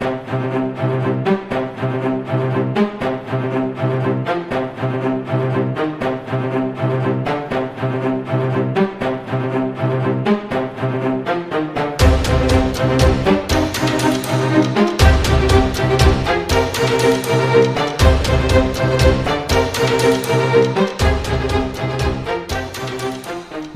Thank you.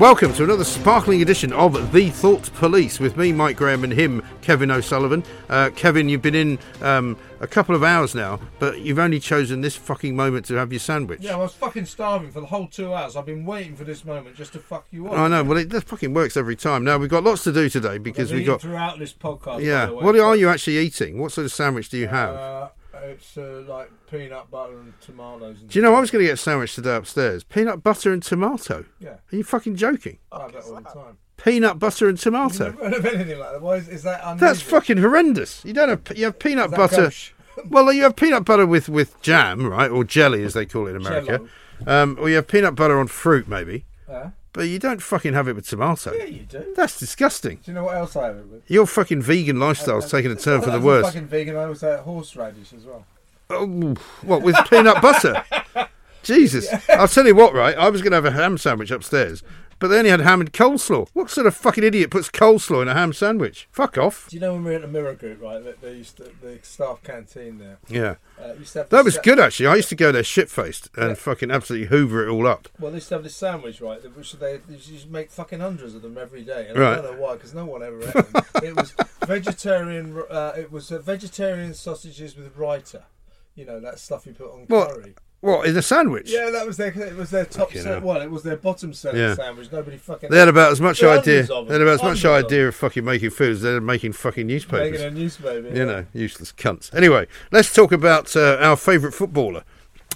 Welcome to another sparkling edition of The Thought Police with me, Mike Graham, and him, Kevin O'Sullivan. Uh, Kevin, you've been in um, a couple of hours now, but you've only chosen this fucking moment to have your sandwich. Yeah, I was fucking starving for the whole two hours. I've been waiting for this moment just to fuck you up. I know. Well, it that fucking works every time. Now we've got lots to do today because I've we got. throughout this podcast. by Yeah. the way. What are you actually eating? What sort of sandwich do you have? Uh, it's uh, like peanut butter and tomatoes. And Do you know I was going to get a sandwich today upstairs? Peanut butter and tomato. Yeah, Are you fucking joking? I have that all the time. Peanut butter and I've tomato. never heard of anything like that. Why is, is that unusual? That's fucking horrendous. You don't have you have peanut Is that butter. gauche? Well, you have peanut butter with, with jam, right, or jelly as they call it in America. Um, or you have peanut butter on fruit, maybe. Yeah. But you don't fucking have it with tomato. yeah, you do. That's disgusting. Do you know what else I have it with? Your fucking vegan uh, lifestyle's uh, taking a turn for the worse. fucking vegan, I also have horseradish as well. Oh, what with peanut butter? Jesus! I'll tell you what, right? I was going to have a ham sandwich upstairs, but they only had ham and coleslaw. What sort of fucking idiot puts coleslaw in a ham sandwich? Fuck off! Do you know when we were at the Mirror Group, right? That they used to, the staff canteen there. Yeah, Uh, used to have that was good actually. I used to go there shit faced and Yeah. fucking absolutely hoover it all up. Well, they used to have this sandwich, right? that- Which they, they used to make fucking hundreds of them every day, and Right. I don't know why, because no one ever ate them. it was vegetarian. Uh, it was uh, vegetarian sausages with raita. You know that stuff you put on What? curry. What in a sandwich? Yeah, that was their. It was their top. set. Sell, well, it was their bottom set Yeah. sandwich. Nobody fucking. They had about as much idea. They had about as much Hundreds idea of fucking making food as they had making fucking newspapers. making a newspaper. You know, useless cunts. Anyway, let's talk about uh, our favourite footballer.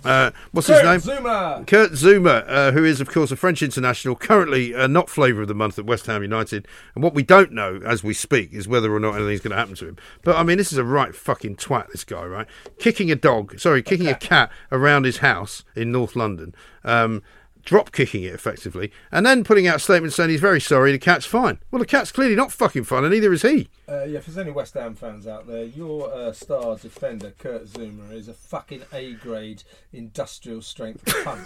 Uh, what's his name? Zouma. Kurt Zouma, uh, who is, of course, a French international, currently uh, not flavour of the month at West Ham United. And what we don't know as we speak is whether or not anything's going to happen to him. But I mean, this is a right fucking twat, this guy, right? Kicking a dog, sorry, kicking a cat around his house in North London, um, drop kicking it effectively, and then putting out a statement saying he's very sorry, the cat's fine. Well, the cat's clearly not fucking fine, and neither is he. Uh, yeah, if there's any West Ham fans out there, your uh, star defender Kurt Zouma is a fucking A grade industrial strength cunt.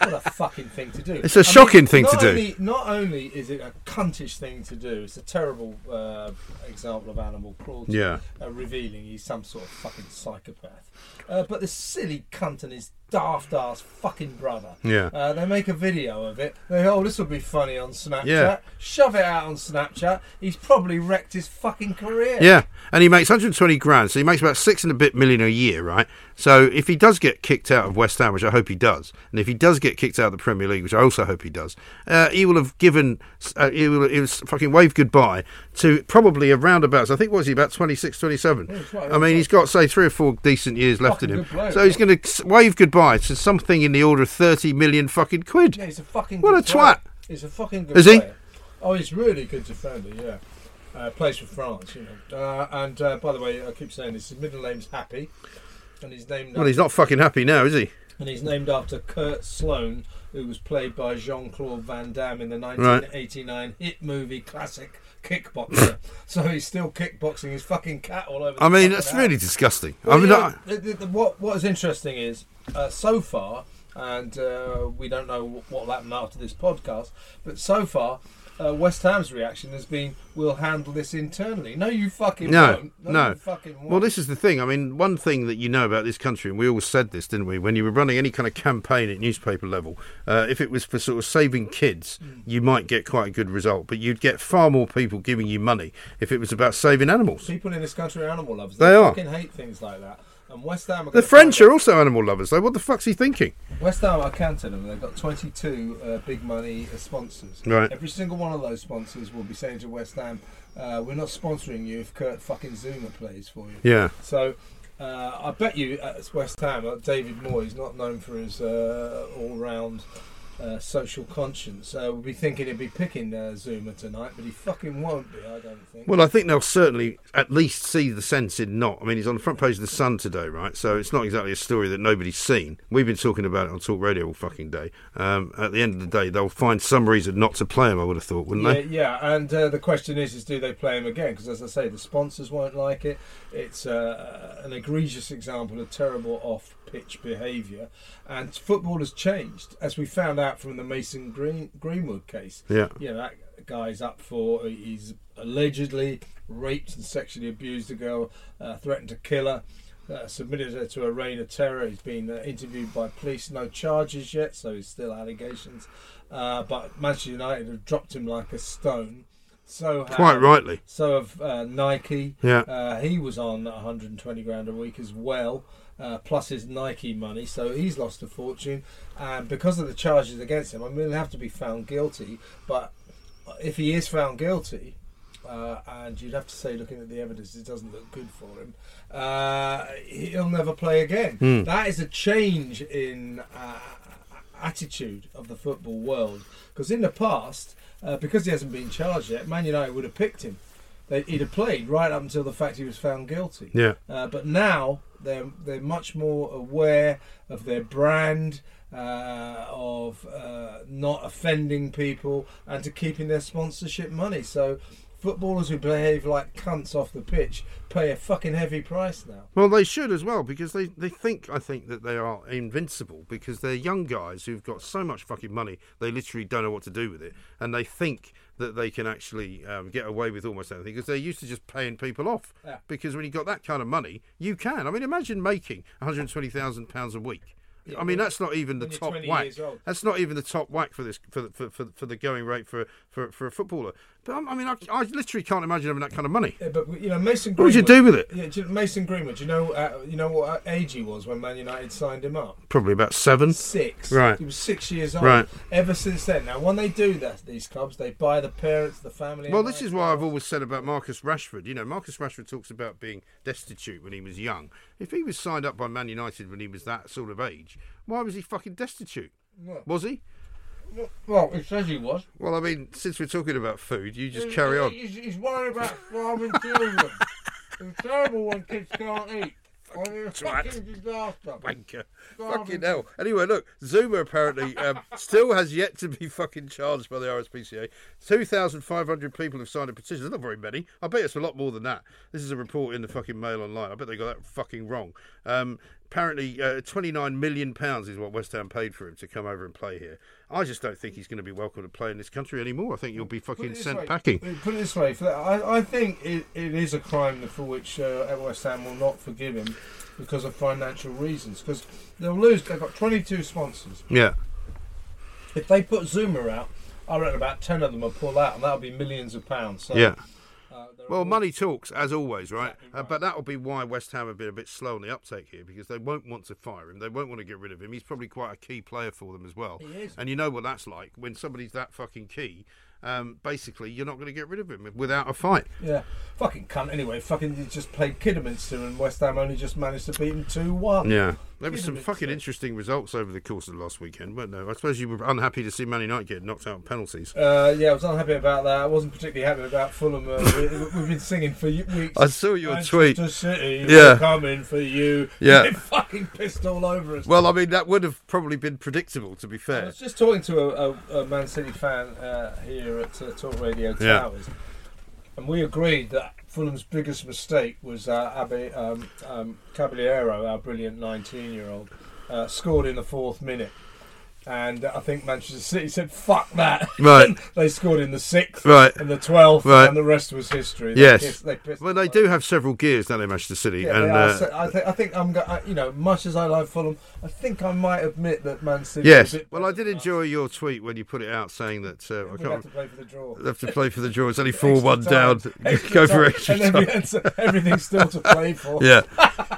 what a fucking thing to do! It's a shocking thing to not do. Not only is it a cuntish thing to do, it's a terrible uh, example of animal cruelty. Yeah. uh, revealing he's some sort of fucking psychopath. Uh, but this silly cunt and his daft ass fucking brother. Yeah. Uh, they make a video of it. They go, oh, this will be funny on Snapchat. Yeah. Shove it out on Snapchat. He's probably wrecked his fucking career. Yeah, and he makes 120 grand, so he makes about six and a bit million a year, right? So if he does get kicked out of West Ham, which I hope he does, and if he does get kicked out of the Premier League, which I also hope he does, uh, he will have given, uh, he will he will fucking wave goodbye to probably around about, I think, what was he, about 26, 27? Yeah, right, I mean, he's got, say, three or four decent years left in him. player, So he's going to wave goodbye to something in the order of 30 million fucking quid. Yeah, he's a fucking What good a player. twat. He's a fucking good Is he? player. Oh, he's really good defender, yeah. Uh, plays for France, you know. Uh, and uh, by the way, I keep saying this, his middle name's Happy. And he's named Well, he's not fucking happy now, is he? and he's named after Kurt Sloane, who was played by Jean Claude Van Damme in the Right. 1989 hit movie classic Kickboxer. so he's still kickboxing his fucking cat all over. I mean, that's house. really disgusting. I mean, I- the, the, the, what what is interesting is uh, so far, and uh, we don't know what will happen after this podcast, but so far. Uh, West Ham's reaction has been, "We'll handle this internally." No, you fucking No, won't. no. you fucking won't. Well, this is the thing. I mean, one thing that you know about this country, and we always said this, didn't we? When you were running any kind of campaign at newspaper level, uh, if it was for sort of saving kids, Mm. you might get quite a good result. But you'd get far more people giving you money if it was about saving animals. People in this country are animal lovers. They They, are. fucking hate things like that. And West Ham. Are The French are also animal lovers, though. What the fuck's he thinking? West Ham. are tell them they've got 22 uh, big money uh, sponsors. Right. Every single one of those sponsors will be saying to West Ham, uh, "We're not sponsoring you if Kurt fucking Zouma plays for you." Yeah. So. Uh, I bet you at West Ham, uh, David Moyes, not known for his uh, all-round uh, social conscience, uh, will be thinking he'd be picking uh, Zouma tonight, but he fucking won't be. I don't think. Well, I think they'll certainly at least see the sense in not. I mean, he's on the front page of the Sun today, right? So it's not exactly a story that nobody's seen. We've been talking about it on Talk Radio all fucking day. Um, at the end of the day, they'll find some reason not to play him. I would have thought, wouldn't Yeah, they? yeah, and uh, the question is, is do they play him again? Because as I say, the sponsors won't like it. It's uh, an egregious example of terrible off-pitch behaviour, and football has changed, as we found out from the Mason Green Greenwood case. Yeah. you know that guy's up for he's allegedly raped and sexually abused a girl, uh, threatened to kill her. Uh, submitted her to a reign of terror. He's been uh, interviewed by police. No charges yet, so he's still allegations. Uh, but Manchester United have dropped him like a stone. So have, Quite rightly. So have uh, Nike. Yeah. Uh, he was on 120 grand a week as well, uh, plus his Nike money. So he's lost a fortune, and because of the charges against him, I mean, he'll have to be found guilty. But if he is found guilty, uh, and you'd have to say, looking at the evidence, it doesn't look good for him. Uh, he'll never play again. That is a change in uh, attitude of the football world. Because in the past, uh, because he hasn't been charged yet, Man United would have picked him. They, he'd have played right up until the fact he was found guilty. Yeah. Uh, but now they're they're much more aware of their brand, uh, of uh, not offending people, and to keeping their sponsorship money. So footballers who behave like cunts off the pitch pay a fucking heavy price now. Well, they should as well because they, they think I think that they are invincible because they're young guys who've got so much fucking money they literally don't know what to do with it and they think that they can actually um, get away with almost anything because they're used to just paying people off. Yeah. Because when you got that kind of money, you can. I mean, imagine making one hundred twenty thousand pounds a week. I mean, that's not even the top whack. That's not even the top whack for this for the- for, for, for the going rate for, for, for a footballer. But um, I mean, I, I literally can't imagine having that kind of money. Yeah, but you know Mason. Greenwood, what would you do with it? Yeah, you- Mason Greenwood. Do you know? Uh, you know what age he was when Man United signed him up? Probably about seven. Six. Right. He was six years old. Right. Ever since then. Now, when they do that, these clubs, they buy the parents, the family. Well, this is why I've always said about Marcus Rashford. You know, Marcus Rashford talks about being destitute when he was young. If he was signed up by Man United when he was that sort of age, why was he fucking destitute? Well- Was he? Well, it says he was. Well, I mean, since we're talking about food, you just carry on. He's, he's worried about starving children. it's terrible when kids can't eat. A Twat. fucking disaster. Wanker. Starving Fucking hell. Anyway, look, Zouma apparently um, still has yet to be fucking charged by the RSPCA. 2,500 people have signed a petition. There's not very many. I bet it's a lot more than that. This is a report in the fucking Mail Online. I bet they got that fucking wrong. Um, apparently, uh, 29 million pounds is what West Ham paid for him to come over and play here. I just don't think he's going to be welcome to play in this country anymore. I think you'll be fucking sent way- packing. Put it this way, for that, I, I think it, it is a crime for which uh, West Ham will not forgive him because of financial reasons. Because they'll lose. They've got 22 sponsors. Yeah. If they put Zouma out, I reckon about 10 of them will pull out, and that'll be millions of pounds. So, Yeah. Uh, Well, money talks, as always, right? Exactly Uh, but that will be why West Ham have been a bit slow on the uptake here because they won't want to fire him. They won't want to get rid of him. He's probably quite a key player for them as well. He is. And you know what that's like when somebody's that fucking key. Um, basically, you're not going to get rid of him without a fight. Yeah, fucking cunt. Anyway, fucking he just played Kidderminster, and West Ham only just managed to beat him two one. Yeah. There was some fucking interesting results over the course of the last weekend, weren't there? I suppose you were unhappy to see Man United get knocked out on penalties. Uh, yeah, I was unhappy about that. I wasn't particularly happy about Fulham. Uh, we, we've been singing for weeks. I saw your Manchester tweet. City, Yeah. coming for you. Yeah. They fucking pissed all over us. Well, I mean, that would have probably been predictable, to be fair, I was just talking to a, a, a Man City fan uh, here at uh, Talk Radio Yeah. Towers, and we agreed that Fulham's biggest mistake was uh, Abbe um, um, Carvalho, our brilliant 19-year-old, uh, scored in the fourth minute. And I think Manchester City said, "Fuck that!" Right. They scored in the sixth, Right. and the twelfth, Right. and the rest was history. They Yes. pissed- they pissed Well, they do have several gears, don't they, Manchester City? Yeah, and uh, I think I think I'm go- I, you know much as I like Fulham, I think I might admit that Man City. yes. a bit Well, I did enjoy your tweet when you put it out saying that uh, I We can't. have to play for the draw. They have to play for the draw. It's only four one down. Go for extra and time. and everything's still to play for. Yeah,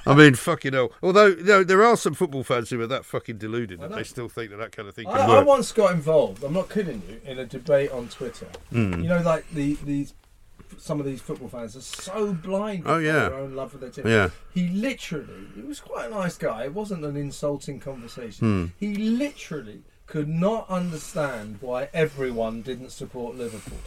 I mean, fucking hell. Although you know, there are some football fans who are that fucking deluded that they still think that that kind of thing I, I once got involved. I'm not kidding you. In a debate on Twitter, Hmm. you know, like the these some of these football fans are so blind. Oh, yeah. their own love for their team. Yeah. He literally, he was quite a nice guy. It wasn't an insulting conversation. He literally could not understand why everyone didn't support Liverpool.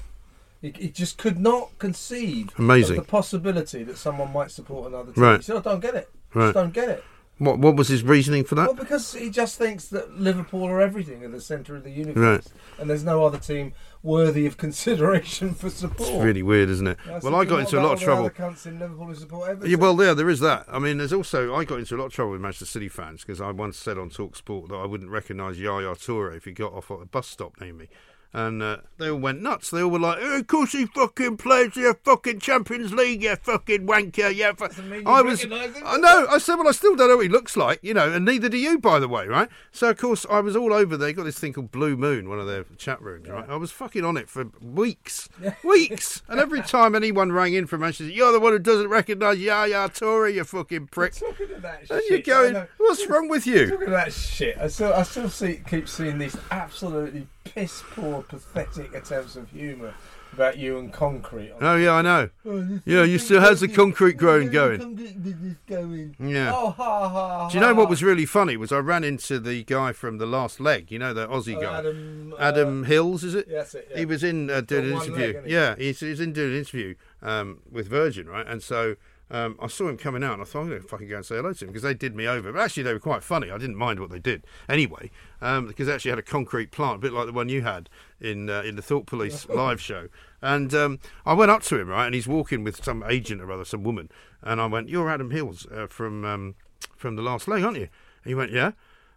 He, he just could not conceive Amazing. of the possibility that someone might support another team. Right. He said, "I don't get it. Right. Just don't get it." What What was his reasoning for that? Well, because he just thinks that Liverpool are everything, at the centre of the universe, Right. and there's no other team worthy of consideration for support. It's really weird, isn't it? Said, well, I got into a lot of trouble. The other cunts in Liverpool who support Everton. Yeah, well, yeah, there is that. I mean, there's also I got into a lot of trouble with Manchester City fans because I once said on Talk Sport that I wouldn't recognise Yaya Toure if he got off at a bus stop near me. And uh, they all went nuts. They all were like, "Oh, "Of course he fucking plays the fucking Champions League, you fucking wanker." Yeah, fu-" Doesn't mean you I was. I know. I said, "Well, I still don't know what he looks like, you know, and neither do you, by the way, right?" So of course I was all over. They got this thing called Blue Moon, one of their chat rooms, right? I was fucking on it for weeks, weeks, and every time anyone rang in from Manchester, you're the one who doesn't recognise Yaya Toure, you fucking prick. Talking that And shit, you're going, what's wrong with you? Talking of that shit, I still, I still see, keep seeing these absolutely piss poor, pathetic attempts of humour about you and concrete. on- Oh yeah, I know. Oh, Yeah, you still has the concrete growing going. Concrete business going. Yeah. Oh, ha ha. Do you know what was really funny? Was I ran into the guy from the last leg? You know, the Aussie Oh, guy, Adam, uh, Hills, is it? that's it, yeah. He was in uh, doing an interview. leg, yeah, he's, he's in doing an interview um, with Virgin, right? And so um, I saw him coming out, and I thought I'm going to fucking go and say hello to him because they did me over. But actually, they were quite funny. I didn't mind what they did anyway, um, because they actually had a concrete plant, a bit like the one you had in uh, in the Thought Police live show. And um, I went up to him, right, and he's walking with some agent or other, some woman, and I went, "You're Adam Hills uh, from um, from the last leg, aren't you?" And he went, "Yeah."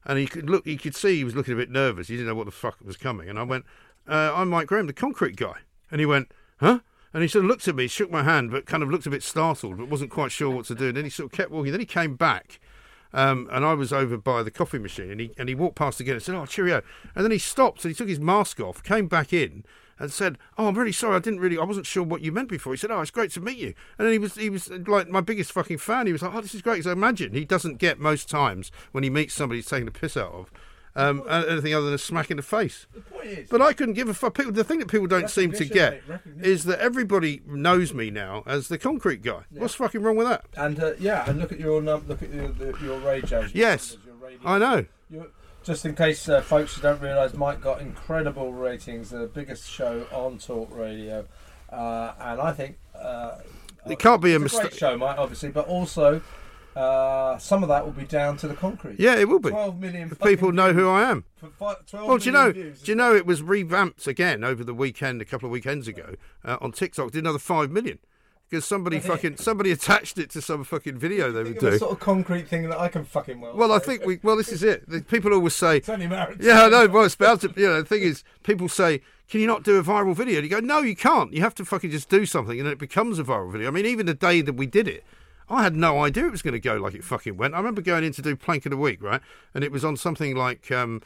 And he could look, he could see he was looking a bit nervous. He didn't know what the fuck was coming. And I went, uh, "I'm Mike Graham, the concrete guy." And he went, "Huh?" And he sort of looked at me, shook my hand, but kind of looked a bit startled, but wasn't quite sure what to do. And then he sort of kept walking. Then he came back, um, and I was over by the coffee machine, and he and he walked past again and said, "Oh, cheerio." And then he stopped and he took his mask off, came back in, and said, "Oh, I'm really sorry. I didn't really, I wasn't sure what you meant before." He said, "Oh, it's great to meet you." And then he was he was like my biggest fucking fan. He was like, "Oh, this is great." So imagine he doesn't get most times when he meets somebody he's taking the piss out of. Um, anything other than a smack in the face. The point is, But I couldn't give a fuck. People, the thing that people don't seem to get is that everybody knows me now as the concrete guy. What's fucking wrong with that? and uh, yeah, and look at your num- look at your, the, your radios. your Yes, numbers, your radio- I know. your- just in case uh, folks who don't realise, Mike got incredible ratings, the biggest show on Talk Radio, uh, and I think uh, It can't be a it's a great mistake. show, Mike, obviously, but also uh, some of that will be down to the concrete. Yeah, it will be. 12 million If people know who. I am. For fi- 12 Well, do you know? views. Do you know it was revamped again over the weekend, a couple of weekends ago, uh, on TikTok? Did another five million because somebody fucking somebody attached it to some fucking video they would of a do. sort of concrete thing that I can fucking well. Well, I think we. Well, this is it. The people always say, It's only marriage. Yeah, I know. Well, it's about to. You know, the thing is, people say, "Can you not do a viral video?" And you go, "No, you can't. You have to fucking just do something, and then it becomes a viral video." I mean, even the day that we did it, I had no idea it was going to go like it fucking went. I remember going in to do plank of the week, right, and it was on something like. Um,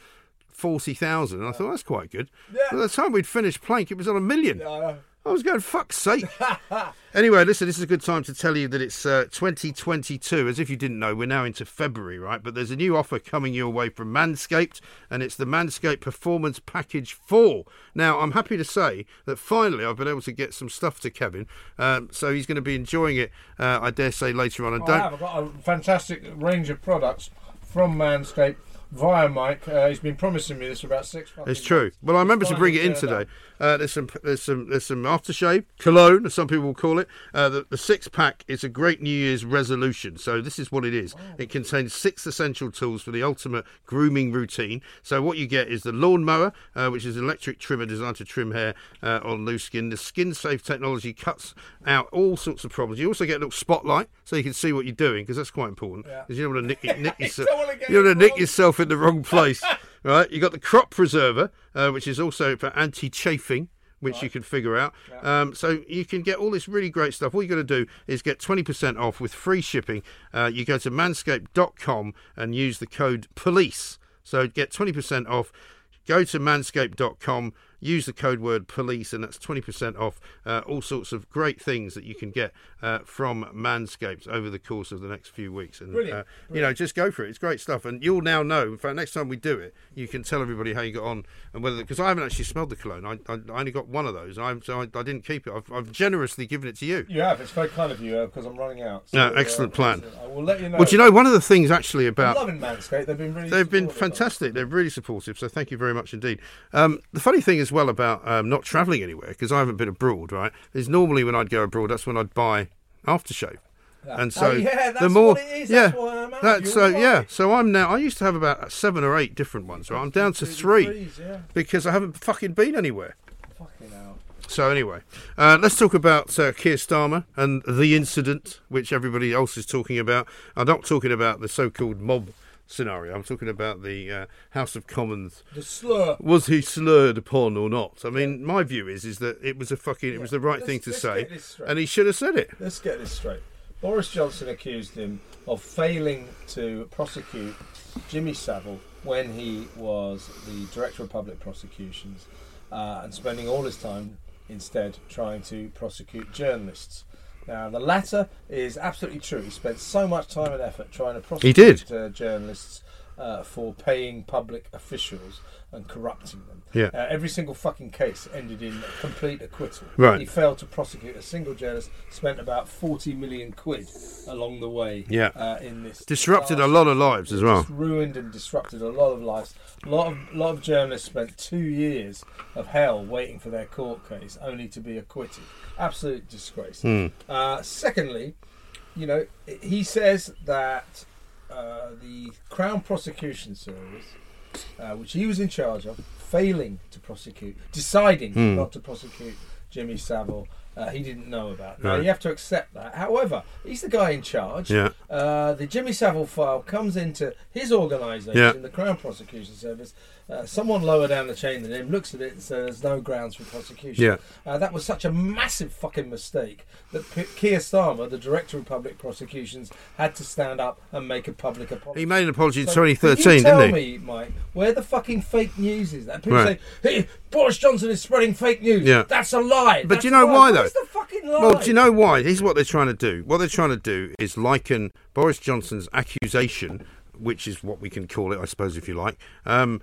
Forty thousand, and I thought that's quite good. Yeah. By the time we'd finished plank, it was on a million. Yeah, I was going, fuck's sake. anyway, listen, this is a good time to tell you that it's uh, 2022. As if you didn't know, we're now into February, right? But there's a new offer coming your way from Manscaped, and it's the Manscaped Performance Package 4. Now, I'm happy to say that finally I've been able to get some stuff to Kevin, um, so he's going to be enjoying it, uh, I dare say, later on. And I don't. have. I've got a fantastic range of products from Manscaped via Mike. Uh, he's been promising me this for about six months. It's true. Well, I remember to bring it in today. Uh, there's some, there's some, there's some aftershave, cologne, as some people will call it. Uh, the, the six pack is a great New Year's resolution. So this is what it is. It contains six essential tools for the ultimate grooming routine. So what you get is the lawnmower, uh, which is an electric trimmer designed to trim hair uh, on loose skin. The skin safe technology cuts out all sorts of problems. You also get a little spotlight so you can see what you're doing because that's quite important. Yeah. Because you don't want to nick, nick yourself. Don't wanna get you don't want to nick yourself in the wrong place. right? You got the crop preserver, uh, which is also for anti-chafing. Which you can figure out. Um, so you can get all this really great stuff. All you got to do is get 20% off with free shipping. Uh, you go to manscaped.com and use the code POLICE. So get 20% off. Go to manscaped.com, use the code word police, and that's 20% off uh, all sorts of great things that you can get uh, from Manscaped over the course of the next few weeks. And, Brilliant. Uh, you know, just go for it. It's great stuff. And you'll now know, in fact, next time we do it, you can tell everybody how you got on and whether, because I haven't actually smelled the cologne. I, I, I only got one of those, I, so I, I didn't keep it. I've, I've generously given it to you. You have. It's very kind of you because I'm running out. No, uh, excellent plan. I will let you know. Well, do you know, one of the things actually I'm about. loving Manscaped. They've been really. They've been fantastic. They're really supportive. So thank you very much indeed. Um, the funny thing as well about um, not travelling anywhere because I haven't been abroad. Right, is normally when I'd go abroad, that's when I'd buy aftershave. And so Oh, yeah, the more, what it is. yeah, That's why I'm out. that's so yeah. So I'm now. I used to have about seven or eight different ones. Right, I'm down to three Threes, yeah. because I haven't fucking been anywhere. Fucking hell. So anyway, uh, let's talk about uh, Keir Starmer and the incident, which everybody else is talking about. I'm not talking about the so-called mob scenario. I'm talking about the uh, House of Commons. The slur. Was he slurred upon or not? I mean, my view is is that it was a fucking, it was the right Let's- thing to say, get this straight. and he should have said it. Let's get this straight. Boris Johnson accused him of failing to prosecute Jimmy Savile when he was the Director of Public Prosecutions uh, and spending all his time instead trying to prosecute journalists. Now, the latter is absolutely true. He spent so much time and effort trying to prosecute did. Uh, journalists uh, for paying public officials and corrupting them. Yeah. Uh, every single fucking case ended in complete acquittal. Right. He failed to prosecute a single journalist. Spent about forty million quid along the way. Yeah. Uh, in this Disrupted a lot of lives as well. Ruined and disrupted a lot of lives. A lot of lot of journalists spent two years of hell waiting for their court case, only to be acquitted. Absolute disgrace. Hmm. Uh, secondly, you know, he says that uh, the Crown Prosecution Service, uh, which he was in charge of, failing to prosecute, deciding Hmm. not to prosecute Jimmy Savile. Uh, he didn't know about. Now Right. you have to accept that. However, he's the guy in charge. Yeah. Uh, the Jimmy Savile file comes into his organisation, Yeah. the Crown Prosecution Service. Uh, someone lower down the chain than him looks at it and says there's no grounds for prosecution. Yeah. Uh, that was such a massive fucking mistake that P- Keir Starmer, the Director of Public Prosecutions, had to stand up and make a public apology. He made an apology in So, could 2013, tell didn't he? me, Mike, where the fucking fake news is? That people Right. say, "Hey, Boris Johnson is spreading fake news." Yeah. that's a lie. But That's do you know a lie. why, though? The fucking lie? Well, do you know why? This is what they're trying to do. What they're trying to do is liken Boris Johnson's accusation, which is what we can call it, I suppose, if you like, um,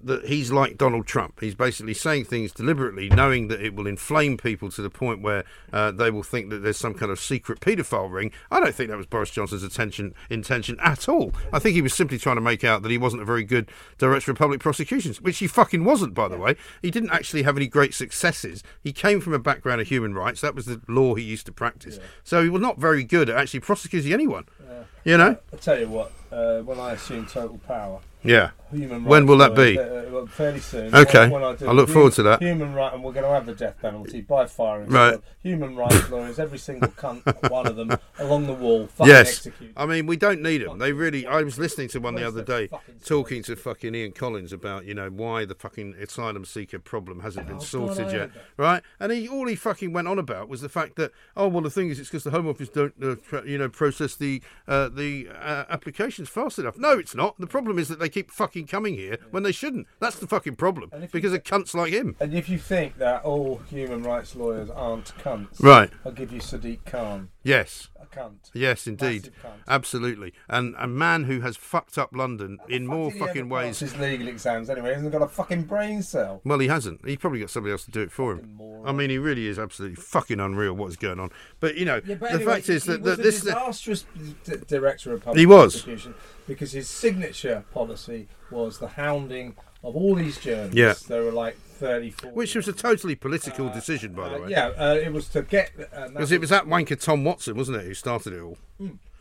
that he's like Donald Trump. He's basically saying things deliberately, knowing that it will inflame people to the point where uh, they will think that there's some kind of secret paedophile ring. I don't think that was Boris Johnson's attention, intention at all. I think he was simply trying to make out that he wasn't a very good director of public prosecutions, which he fucking wasn't, by the way. He didn't actually have any great successes. He came from a background of human rights. That was the law he used to practice. So he was not very good at actually prosecuting anyone. You know? I tell you what, uh, when I assume total power, Yeah. Human rights. When will that be? uh, fairly soon. Okay. When, when I, I look forward to that. Human right, and we're going to have the death penalty by firing. Right. Human rights lawyers, every single cunt, one of them, along the wall, fucking Yes. executed. I mean, we don't need them. They really. I was listening to one the other day, talking to fucking Ian Collins about you know why the fucking asylum seeker problem hasn't been Oh, sorted I yet, right? And he all he fucking went on about was the fact that oh well, the thing is, it's because the Home Office don't uh, you know process the uh, the uh, applications fast enough. No, it's not. The problem is that they keep fucking coming here when they shouldn't. That's the fucking problem And if you because of cunts like him. And if you think that all human rights lawyers aren't cunts, Right. I'll give you Sadiq Khan, Yes. a cunt. Yes, indeed, cunt. absolutely, and a man who has fucked up London in more he fucking ways His legal exams anyway. He hasn't got a fucking brain cell. Well, he hasn't. He probably got somebody else to do it for him. I mean, he really is absolutely fucking unreal what is going on. But you know, Yeah, but the anyway, fact is he that, was that a this. disastrous d- director of public He was. Because his signature policy was the hounding of all these journalists. Yeah. There were like 30, 40. which was a totally political decision, by the Uh, way. yeah, uh, it was to get. Uh, Because it was that wanker Tom Watson, wasn't it, who started it all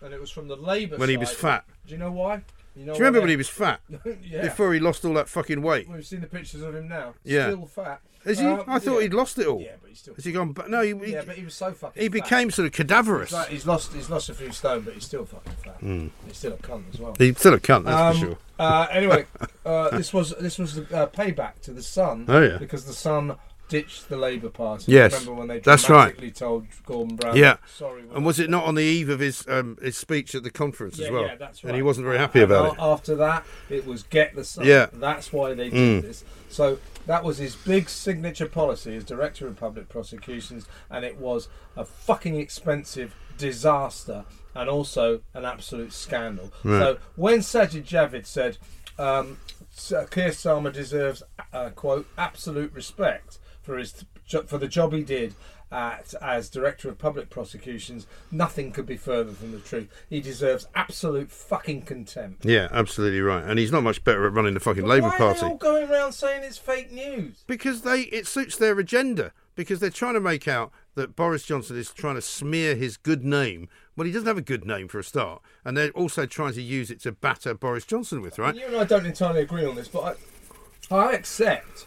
and it was from the Labour when he was fat. Do you know why? You know Do you remember when he was fat? yeah. Before he lost all that fucking weight. We've seen the pictures of him now. Yeah. Still fat. Is he? Um, I thought yeah. he'd lost it all. Yeah, but he's still. Has he gone? But no, he, he, Yeah, but he was so fucking. he fat. became sort of cadaverous. He's, like- he's lost. He's lost a few stone, but he's still fucking fat. Hmm. He's still a cunt as well. He's still a cunt, that's Um, for sure. Uh, anyway, uh, this was this was the uh, payback to the Sun. Oh, yeah. because the Sun ditched the Labour Party. Yes, remember when they that's right. dramatically told Gordon Brown? Yeah. sorry. And was it not on the eve of his um, his speech at the conference Yeah, as well? yeah, that's right. And he wasn't very happy And about it. After that, it was get the Sun. Yeah. that's why they did Mm. this. So that was his big signature policy as director of public prosecutions, and it was a fucking expensive disaster and also an absolute scandal. Right. So when Sajid Javid said. Um, Sir Keir Starmer deserves, uh, quote, absolute respect for his for the job he did at, as director of public prosecutions. Nothing could be further from the truth. He deserves absolute fucking contempt. Yeah, absolutely right. And he's not much better at running the fucking But Labour why Party. Are they all going around saying it's fake news? Because they it suits their agenda. Because they're trying to make out that Boris Johnson is trying to smear his good name. Well, he doesn't have a good name for a start, and they're also trying to use it to batter Boris Johnson with, right? You and I don't entirely agree on this, but I, I accept,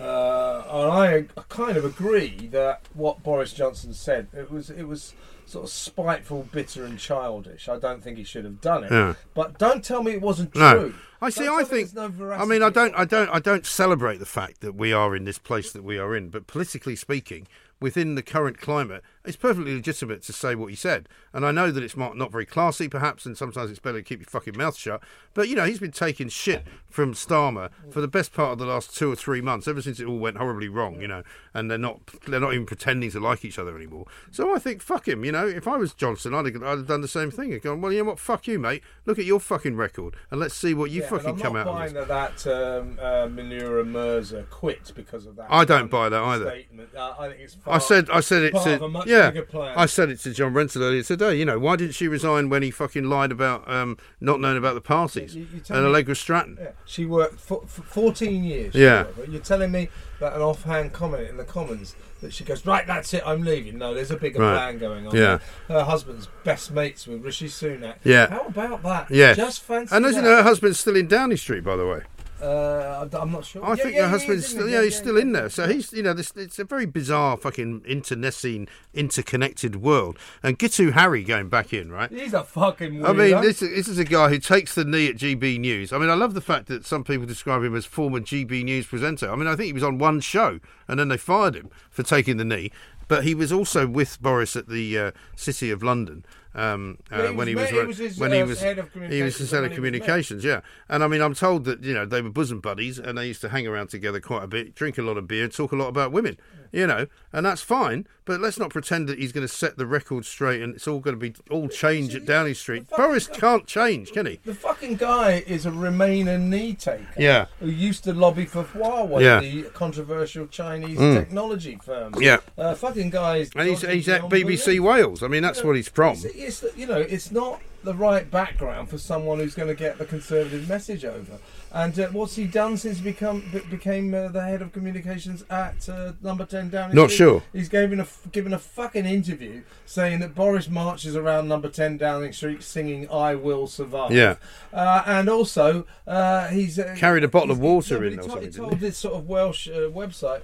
uh, and I, I kind of agree that what Boris Johnson said it was it was sort of spiteful, bitter, and childish. I don't think he should have done it. Yeah. But don't tell me it wasn't No, true. I see. I think. no I mean, I don't. I don't. I don't celebrate the fact that we are in this place that we are in. But politically speaking, within the current climate, it's perfectly legitimate to say what he said. And I know that it's not, not very classy, perhaps, and sometimes it's better to keep your fucking mouth shut. But you know, he's been taking shit from Starmer for the best part of the last two or three months, ever since it all went horribly wrong. You know, and they're not they're not even pretending to like each other anymore. So I think fuck him. You know, if I was Johnson, I'd have, I'd have done the same thing. I'd gone, well, you know what, fuck you, mate. Look at your fucking record, and let's see what you Yeah, but fucking I'm come not out of buying this. that that um, uh, Munira Mirza quit because of that. I don't buy that either. Statement. Uh, I think it's. I said, I said it to, a much yeah, bigger plan. I said it to John Renton earlier today. You know, why didn't she resign when he fucking lied about um, not knowing about the parties You- and Allegra Stratton? Yeah, she worked for, for 14 years. Yeah. worked. You're telling me that an offhand comment in the Commons that she goes, right, that's it, I'm leaving. No, there's a bigger Right. plan going on. Yeah. Her husband's best mates with Rishi Sunak. Yeah. How about that? Yeah, Just fancy And that. isn't her husband still in Downing Street, by the way? Uh, I'm not sure. I Yeah, think yeah, her husband's is, still, yeah, he? he's still in there. So he's, you know, this it's a very bizarre, fucking internecine, interconnected world. And Guto Harri going back in, right? He's a fucking weirdo. I mean, this, this is a guy who takes the knee at GB News. I mean, I love the fact that some people describe him as former GB News presenter. I mean, I think he was on one show and then they fired him for taking the knee. But he was also with Boris at the uh, City of London um, uh, when he was he was when he was head of he was communications his head of he was mayor. communications. Yeah, and I mean, I'm told that you know they were bosom buddies and they used to hang around together quite a bit, drink a lot of beer, and talk a lot about women. You know, and that's fine. But let's not pretend that he's going to set the record straight and it's all going to be all change at Downing Street. Boris can't change, can he? The fucking guy is a Remainer knee taker. Yeah. Who used to lobby for Huawei, Yeah. the controversial Chinese technology firm. Yeah. Uh, fucking guy is. And he's, he's at BBC. Wales. I mean, that's what he's from. It's, it's, you know, it's not the right background for someone who's going to get the conservative message over. And uh, what's he done since he become be- became uh, the head of communications at uh, Number Ten Downing Not Street? sure. He's given a f- given a fucking interview saying that Boris marches around Number Ten Downing Street singing "I Will Survive." Yeah. uh, and also uh, he's uh, Carried a bottle of water in he told, something, he told this sort of Welsh uh, website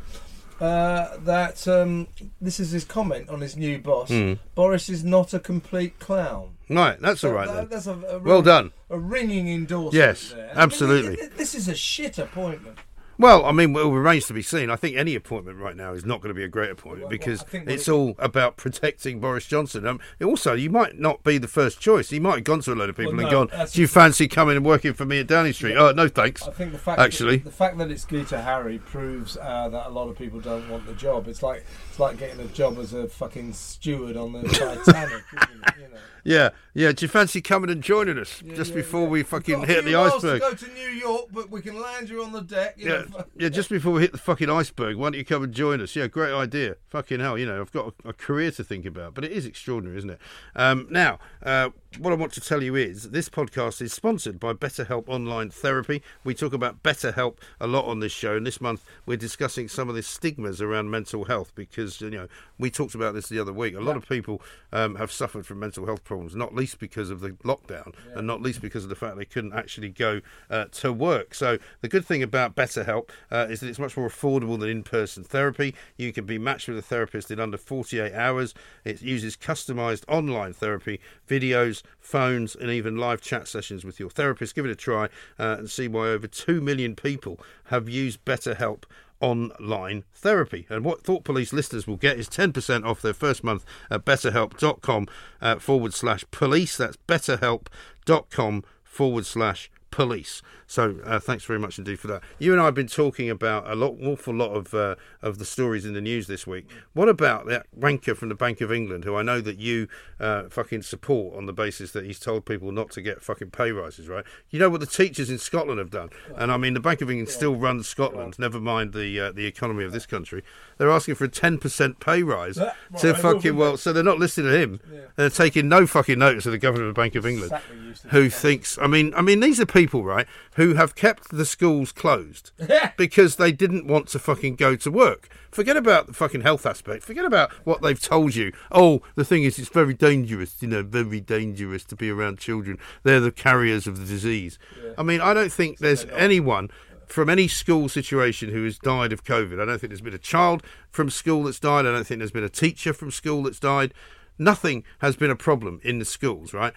uh, that um, this is his comment on his new boss. Hmm. Boris is not a complete clown. Right, that's all right That- then. That's a, a Well done. A ringing endorsement. Yes, there. absolutely. I mean, this is a shit appointment. Well, I mean, it remains to be seen. I think any appointment right now is not going to be a great appointment Well, because what it's it- all about protecting Boris Johnson. Um, also, you might not be the first choice. He might have gone to a load of people Well, and gone, "Do you fancy coming and working for me at Downing Street?" Oh, no, thanks. I think the fact Actually. the fact that it's Guto Harri proves uh, that a lot of people don't want the job. It's like it's like getting a job as a fucking steward on the Titanic. isn't it? You know. Yeah, yeah. Do you fancy coming and joining us Yeah, just yeah, before yeah. we fucking hit the iceberg? To go to New York, but we can land you on the deck. You Yeah, know, yeah. Just before we hit the fucking iceberg, why don't you come and join us? Yeah, great idea. Fucking hell, you know, I've got a, a career to think about, but it is extraordinary, isn't it? Um, now, uh, what I want to tell you is this podcast is sponsored by BetterHelp Online Therapy. We talk about BetterHelp a lot on this show, and this month we're discussing some of the stigmas around mental health because you know we talked about this the other week. A lot of people um, have suffered from mental health problems, not least because of the lockdown, and not least because of the fact they couldn't actually go uh, to work. So the good thing about BetterHelp uh, is that it's much more affordable than in-person therapy. You can be matched with a therapist in under 48 hours. It uses customized online therapy, videos, phones, and even live chat sessions with your therapist. Give it a try uh, and see why over 2 million people have used BetterHelp online therapy. And what Thought Police listeners will get is 10% off their first month at betterhelp.com uh, forward slash police. That's betterhelp.com forward slash police. So uh, thanks very much indeed for that. You and I have been talking about a lot, awful lot of uh, of the stories in the news this week. What about that wanker from the Bank of England, who I know that you uh, fucking support on the basis that he's told people not to get fucking pay rises, right? You know what the teachers in Scotland have done, and I mean the Bank of England still runs Scotland. Never mind the uh, the economy of this country. They're asking for a ten percent pay rise Right, to fucking well. So they're not listening to him. They're taking no fucking notice of the governor of the Bank of England Exactly who thinks I mean I mean these are people right who have kept the schools closed because they didn't want to fucking go to work. Forget about the fucking health aspect. Forget about what they've told you. Oh, the thing is it's very dangerous, you know, very dangerous to be around children. They're the carriers of the disease. I mean, I don't think there's anyone from any school situation who has died of COVID. I don't think there's been a child from school that's died. I don't think there's been a teacher from school that's died. Nothing has been a problem in the schools, right?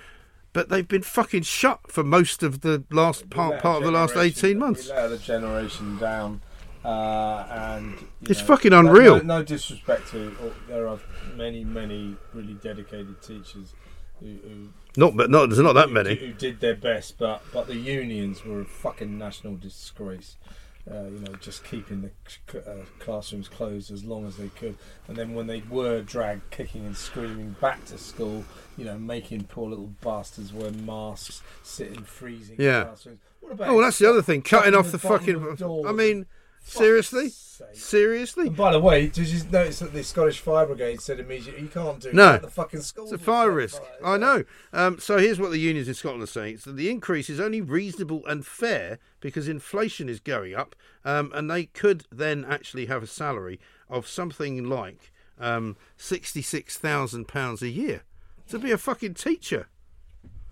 But they've been fucking shut for most of the last part part of the last eighteen months. We let a generation down, uh, and It's know, fucking unreal. No, no disrespect to, or there are many, many really dedicated teachers who, who Not, but not there's not that who, many. who did their best, but but the unions were a fucking national disgrace. Uh, you know, just keeping the c- uh, classrooms closed as long as they could, and then when they were dragged kicking and screaming back to school, you know, making poor little bastards wear masks, sitting freezing in Yeah. classrooms. What about Oh, well, that's the other thing. Cutting off the bottom fucking. of doors I mean, seriously, seriously. And by the way, did you notice that the Scottish Fire Brigade said immediately you can't do No. that? The fucking schools. It's a fire risk. fire." I know. Um, so here's what the unions in Scotland are saying: it's that the increase is only reasonable and fair because inflation is going up, um, and they could then actually have a salary of something like um, sixty-six thousand pounds a year to be a fucking teacher.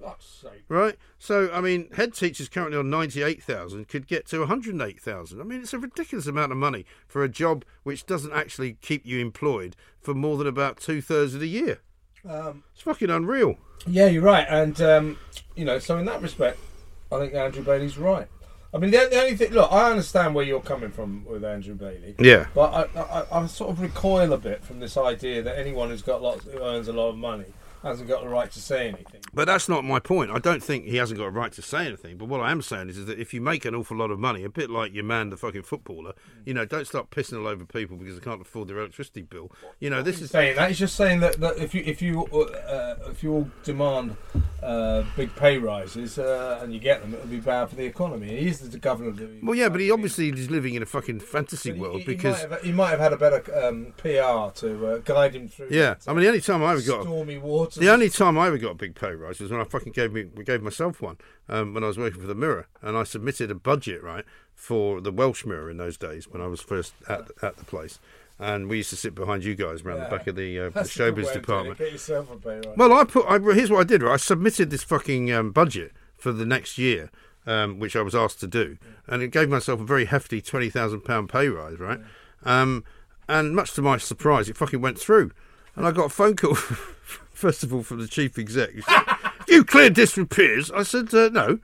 Fuck's sake. Right, so I mean, head teachers currently on ninety-eight thousand could get to one hundred eight thousand. I mean, it's a ridiculous amount of money for a job which doesn't actually keep you employed for more than about two thirds of the year. Um, It's fucking unreal. Yeah, you're right, and um, you know, so in that respect, I think Andrew Bailey's right. I mean, the, the only thing, look, I understand where you're coming from with Andrew Bailey, Yeah. but I, I, I sort of recoil a bit from this idea that anyone who's got lots, who earns a lot of money, hasn't got the right to say anything. But that's not my point. I don't think he hasn't got a right to say anything. But what I am saying is, is that if you make an awful lot of money, a bit like your man, the fucking footballer, you know, don't start pissing all over people because they can't afford their electricity bill. You know, this is saying that he's just saying that, that if you if you uh, if you all demand uh, big pay rises uh, and you get them, it'll be bad for the economy. He is the governor of the. well, yeah, but he obviously is living in a fucking fantasy he- world he, because he might, have, he might have had a better um, PR to uh, guide him through. yeah, I mean, the only time I ever got stormy The only time I ever got a big pay rise was when I fucking gave me gave myself one um, when I was working for the Mirror, and I submitted a budget right for the Welsh Mirror in those days when I was first at at the place, and we used to sit behind you guys around Yeah. the back of the, uh, the That's a good way showbiz of doing it. department. Get yourself a pay rise. Well, I put. I, here's what I did. Right, I submitted this fucking um, budget for the next year, um, which I was asked to do, and it gave myself a very hefty twenty thousand pound pay rise. Right, um, and much to my surprise, it fucking went through, and I got a phone call. First of all, from the chief exec, said, "You cleared this with Piers?" I said, uh, "No."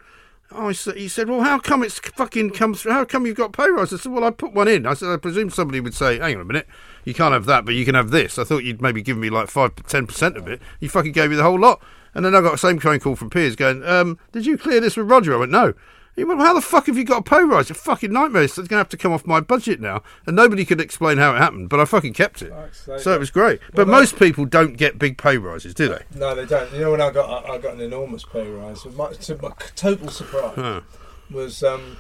I said, he said, "Well, how come it's fucking come through? How come you've got pay rise?" I said, "Well, I put one in." I said, "I presume somebody would say, hang on a minute, you can't have that, but you can have this." I thought you'd maybe give me like five, ten percent of it. You fucking gave me the whole lot, and then I got the same phone call from Piers going, um, "Did you clear this with Roger?" I went, "No." He went, well, "How the fuck have you got a pay rise? It's a fucking nightmare. So It's going to have to come off my budget now, and nobody could explain how it happened, but I fucking kept it, so it was great. But Well, most people don't get big pay rises, do they? No, they don't. You know, when I got I got an enormous pay rise, to my, to my total surprise, was um,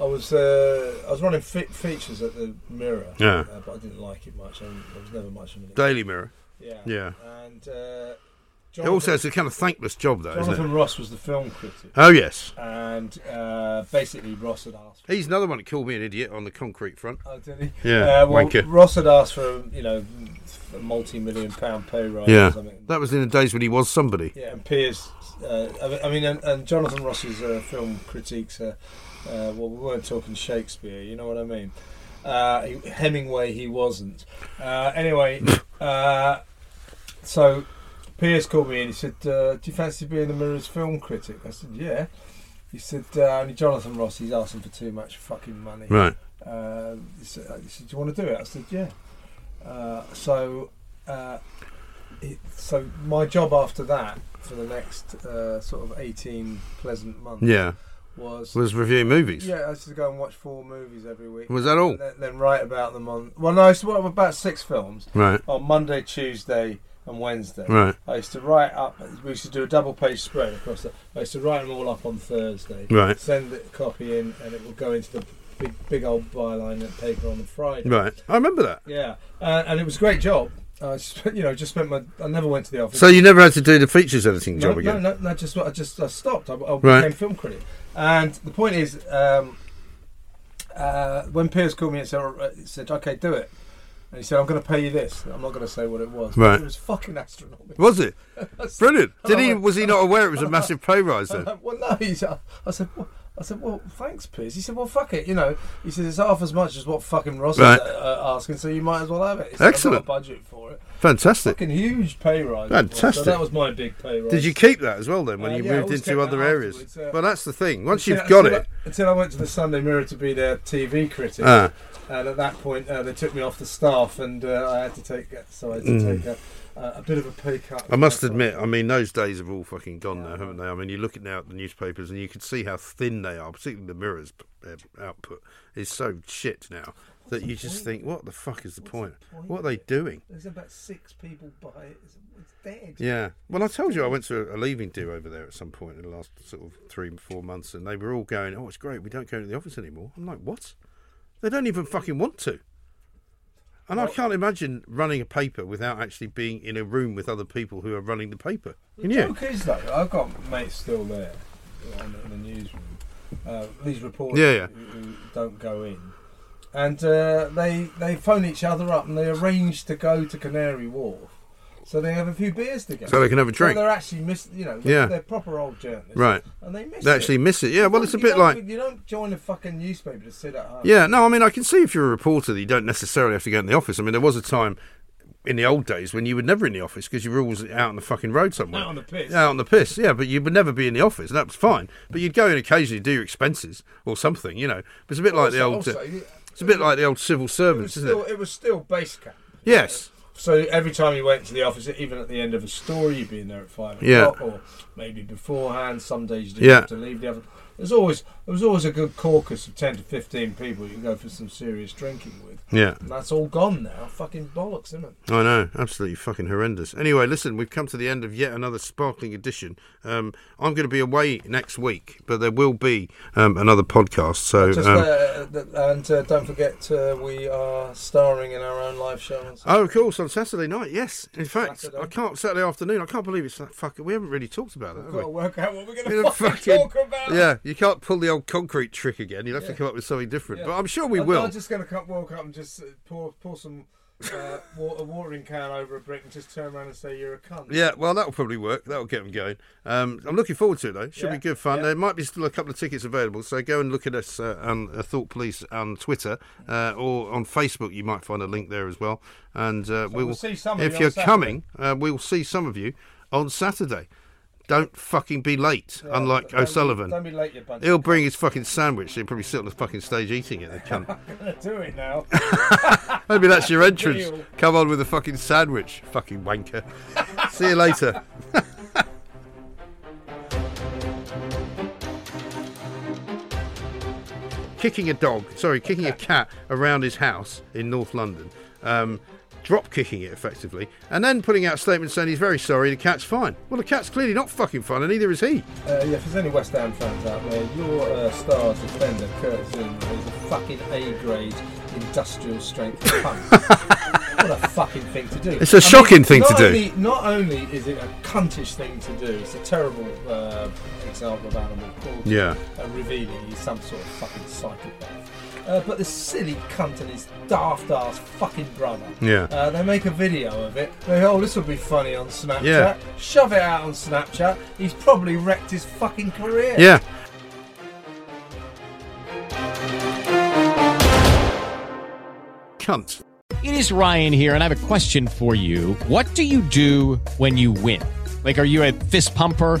I was uh, I was running fe- features at the Mirror, Yeah. uh, but I didn't like it much. I, I was never much of an Daily Mirror. yeah, Yeah. and uh, It also has a kind of thankless job, though, Jonathan? Ross was the film critic, Oh yes, and uh, basically Ross had asked. he's another one that called me an idiot on the concrete front. Oh, did he? Yeah, Uh, well, wanker. Ross had asked for you know a multi-million pound pay rise Yeah, or something. that was in the days when he was somebody. Yeah, and Piers. Uh, I mean- and, and Jonathan Ross's uh, film critiques. Uh, uh, well, we weren't talking Shakespeare. You know what I mean? Uh, Hemingway, he wasn't. Uh, anyway, uh, so Piers called me and he said, uh, "Do you fancy being the Mirror's film critic?" I said, "Yeah." He said, uh, "Only Jonathan Ross. He's asking for too much fucking money." Right. Uh, he, said, he said, "Do you want to do it?" I said, "Yeah." Uh, so, uh, it, so my job after that for the next uh, sort of eighteen pleasant months Yeah, was was reviewing movies. yeah, I used to go and watch four movies every week. Was that all? Then, then write about them on. Well, no, I used to watch about six films Right. on Monday, Tuesday, and Wednesday. Right. I used to write up. We used to do a double page spread across. The, I used to write them all up on Thursday. Right. Send the copy in, and it would go into the big, big old byline and paper on the Friday. Right. I remember that. Yeah, uh, and it was a great job. I sp- you know just spent my. I never went to the office. So you never had to do the features editing no, job again. no, no, no. Just what I just I stopped. I, I Right. became film critic, and the point is, um, uh, when Piers called me and said, said, "Okay, do it," and he said, "I'm going to pay you this." I'm not going to say what it was. Right. It was fucking astronomical. Was it brilliant? Did he? Was he not aware it was a massive pay rise then? well, no. He said, I said, well, I said, well, thanks, Piers. He said, well, fuck it. You know, he said it's half as much as what fucking Ross Right. is uh, uh, asking, so you might as well have it. He said, Excellent. I've got a budget for it. Fantastic. Fucking huge pay rise. Fantastic. So that was my big pay rise. Did you keep that as well then when Uh, you yeah, I moved always into kept other that areas? afterwards, uh, well, that's the thing. Once you've got until it, I, until I went to the Sunday Mirror to be their TV critic, Ah. and at that point uh, they took me off the staff, and uh, I had to take so I had to Mm. take a, a, a bit of a pay cut. I must admit, I mean, those days have all fucking gone now, haven't they? I mean, you look at now at the newspapers and you can see how thin they are, particularly the Mirror's uh, output is so shit now that you just think, what the fuck is the point? What are they doing? There's about six people buy it. It's, it's dead. Yeah. Well, I told you I went to a leaving do over there at some point in the last sort of three, four months, and they were all going, "Oh, it's great. We don't go to the office anymore." I'm like, "What? They don't even fucking want to." And I can't imagine running a paper without actually being in a room with other people who are running the paper. Can The you? joke is though, I've got mates still there in the, in the newsroom. Uh, these reporters Yeah, yeah. Who, who don't go in, and uh, they they phone each other up and they arrange to go to Canary Wharf, so they have a few beers together. So they can have a So drink. they're actually miss, you know, they're, Yeah. they're proper old journalists, Right. And they miss They it. actually miss it. Yeah. Well, it's a You bit like. you don't join a fucking newspaper to sit at home. Yeah, no, I mean, I can see if you're a reporter that you don't necessarily have to go in the office. I mean, there was a time in the old days when you were never in the office because you were always out on the fucking road somewhere. Out on the piss. Out on the piss, yeah, but you would never be in the office, and that was fine. But you'd go in occasionally do your expenses or something, you know. But it's a bit like the old. also, uh, it's a bit like the old civil It was servants, isn't still, it? it was still base camp. Yes. So every time you went to the office, even at the end of a story, you'd be in there at five o'clock, Yeah. or maybe beforehand. Some days you didn't Yeah. have to leave the office. There's always there was always a good caucus of ten to fifteen people you can go for some serious drinking with. Yeah. And that's all gone now. Fucking bollocks, isn't it? I know, absolutely fucking horrendous. Anyway, listen, we've come to the end of yet another sparkling edition. Um, I'm going to be away next week, but there will be um, another podcast. So, Just um, uh, and uh, don't forget uh, we are starring in our own live show. Oh, of course, on Saturday night, yes. In fact, Saturday. I can't Saturday afternoon. I can't believe it's that fucking. We haven't really talked about that, We've got to work out what we're going to fucking, fucking- talk about. Yeah, you can't pull the old concrete trick again. You'll have to come up with something different. Yeah. But I'm sure we I'm, will. I'm just going to walk up and just uh, pour pour some uh, wa- a watering can over a brick and just turn around and say you're a cunt. Yeah, well, that'll probably work. That'll get them going. Um, I'm looking forward to it, though. Should Yeah, be good fun. yeah. There might be still a couple of tickets available, so go and look at us uh, on uh, Thought Police on Twitter uh, or on Facebook. You might find a link there as well. And uh, we we'll will see some of if you you're Saturday. coming, uh, we'll see some of you on Saturday. Don't fucking be late, Yeah, unlike don't be- O'Sullivan. Don't be late, you bunch. He'll bring his fucking sandwich. He'll probably sit on the fucking stage eating it. The cunt. I'm going to do it now. Maybe that's your entrance. Deal. Come on with a fucking sandwich, fucking wanker. See you later. kicking a dog, sorry, kicking a cat around his house in North London, um, drop kicking it effectively, and then putting out a statement saying he's very sorry, the cat's fine. Well, the cat's clearly not fucking fine, and neither is he. Uh, yeah, if there's any West Ham fans out there, your uh, star defender, Kurt Zouma, is a fucking A grade industrial strength punk. what a fucking thing to do. It's a shocking thing to not do. Not only is it a cuntish thing to do, it's a terrible uh, example of animal cruelty. Yeah. Uh, revealing he's some sort of fucking psychopath. Uh, but this silly cunt and his daft ass fucking brother. Yeah. Uh, they make a video of it. They go, oh, this will be funny on Snapchat. Yeah. Shove it out on Snapchat. He's probably wrecked his fucking career. Yeah. Cunt. It is Ryan here, and I have a question for you. What do you do when you win? Like, are you a fist pumper?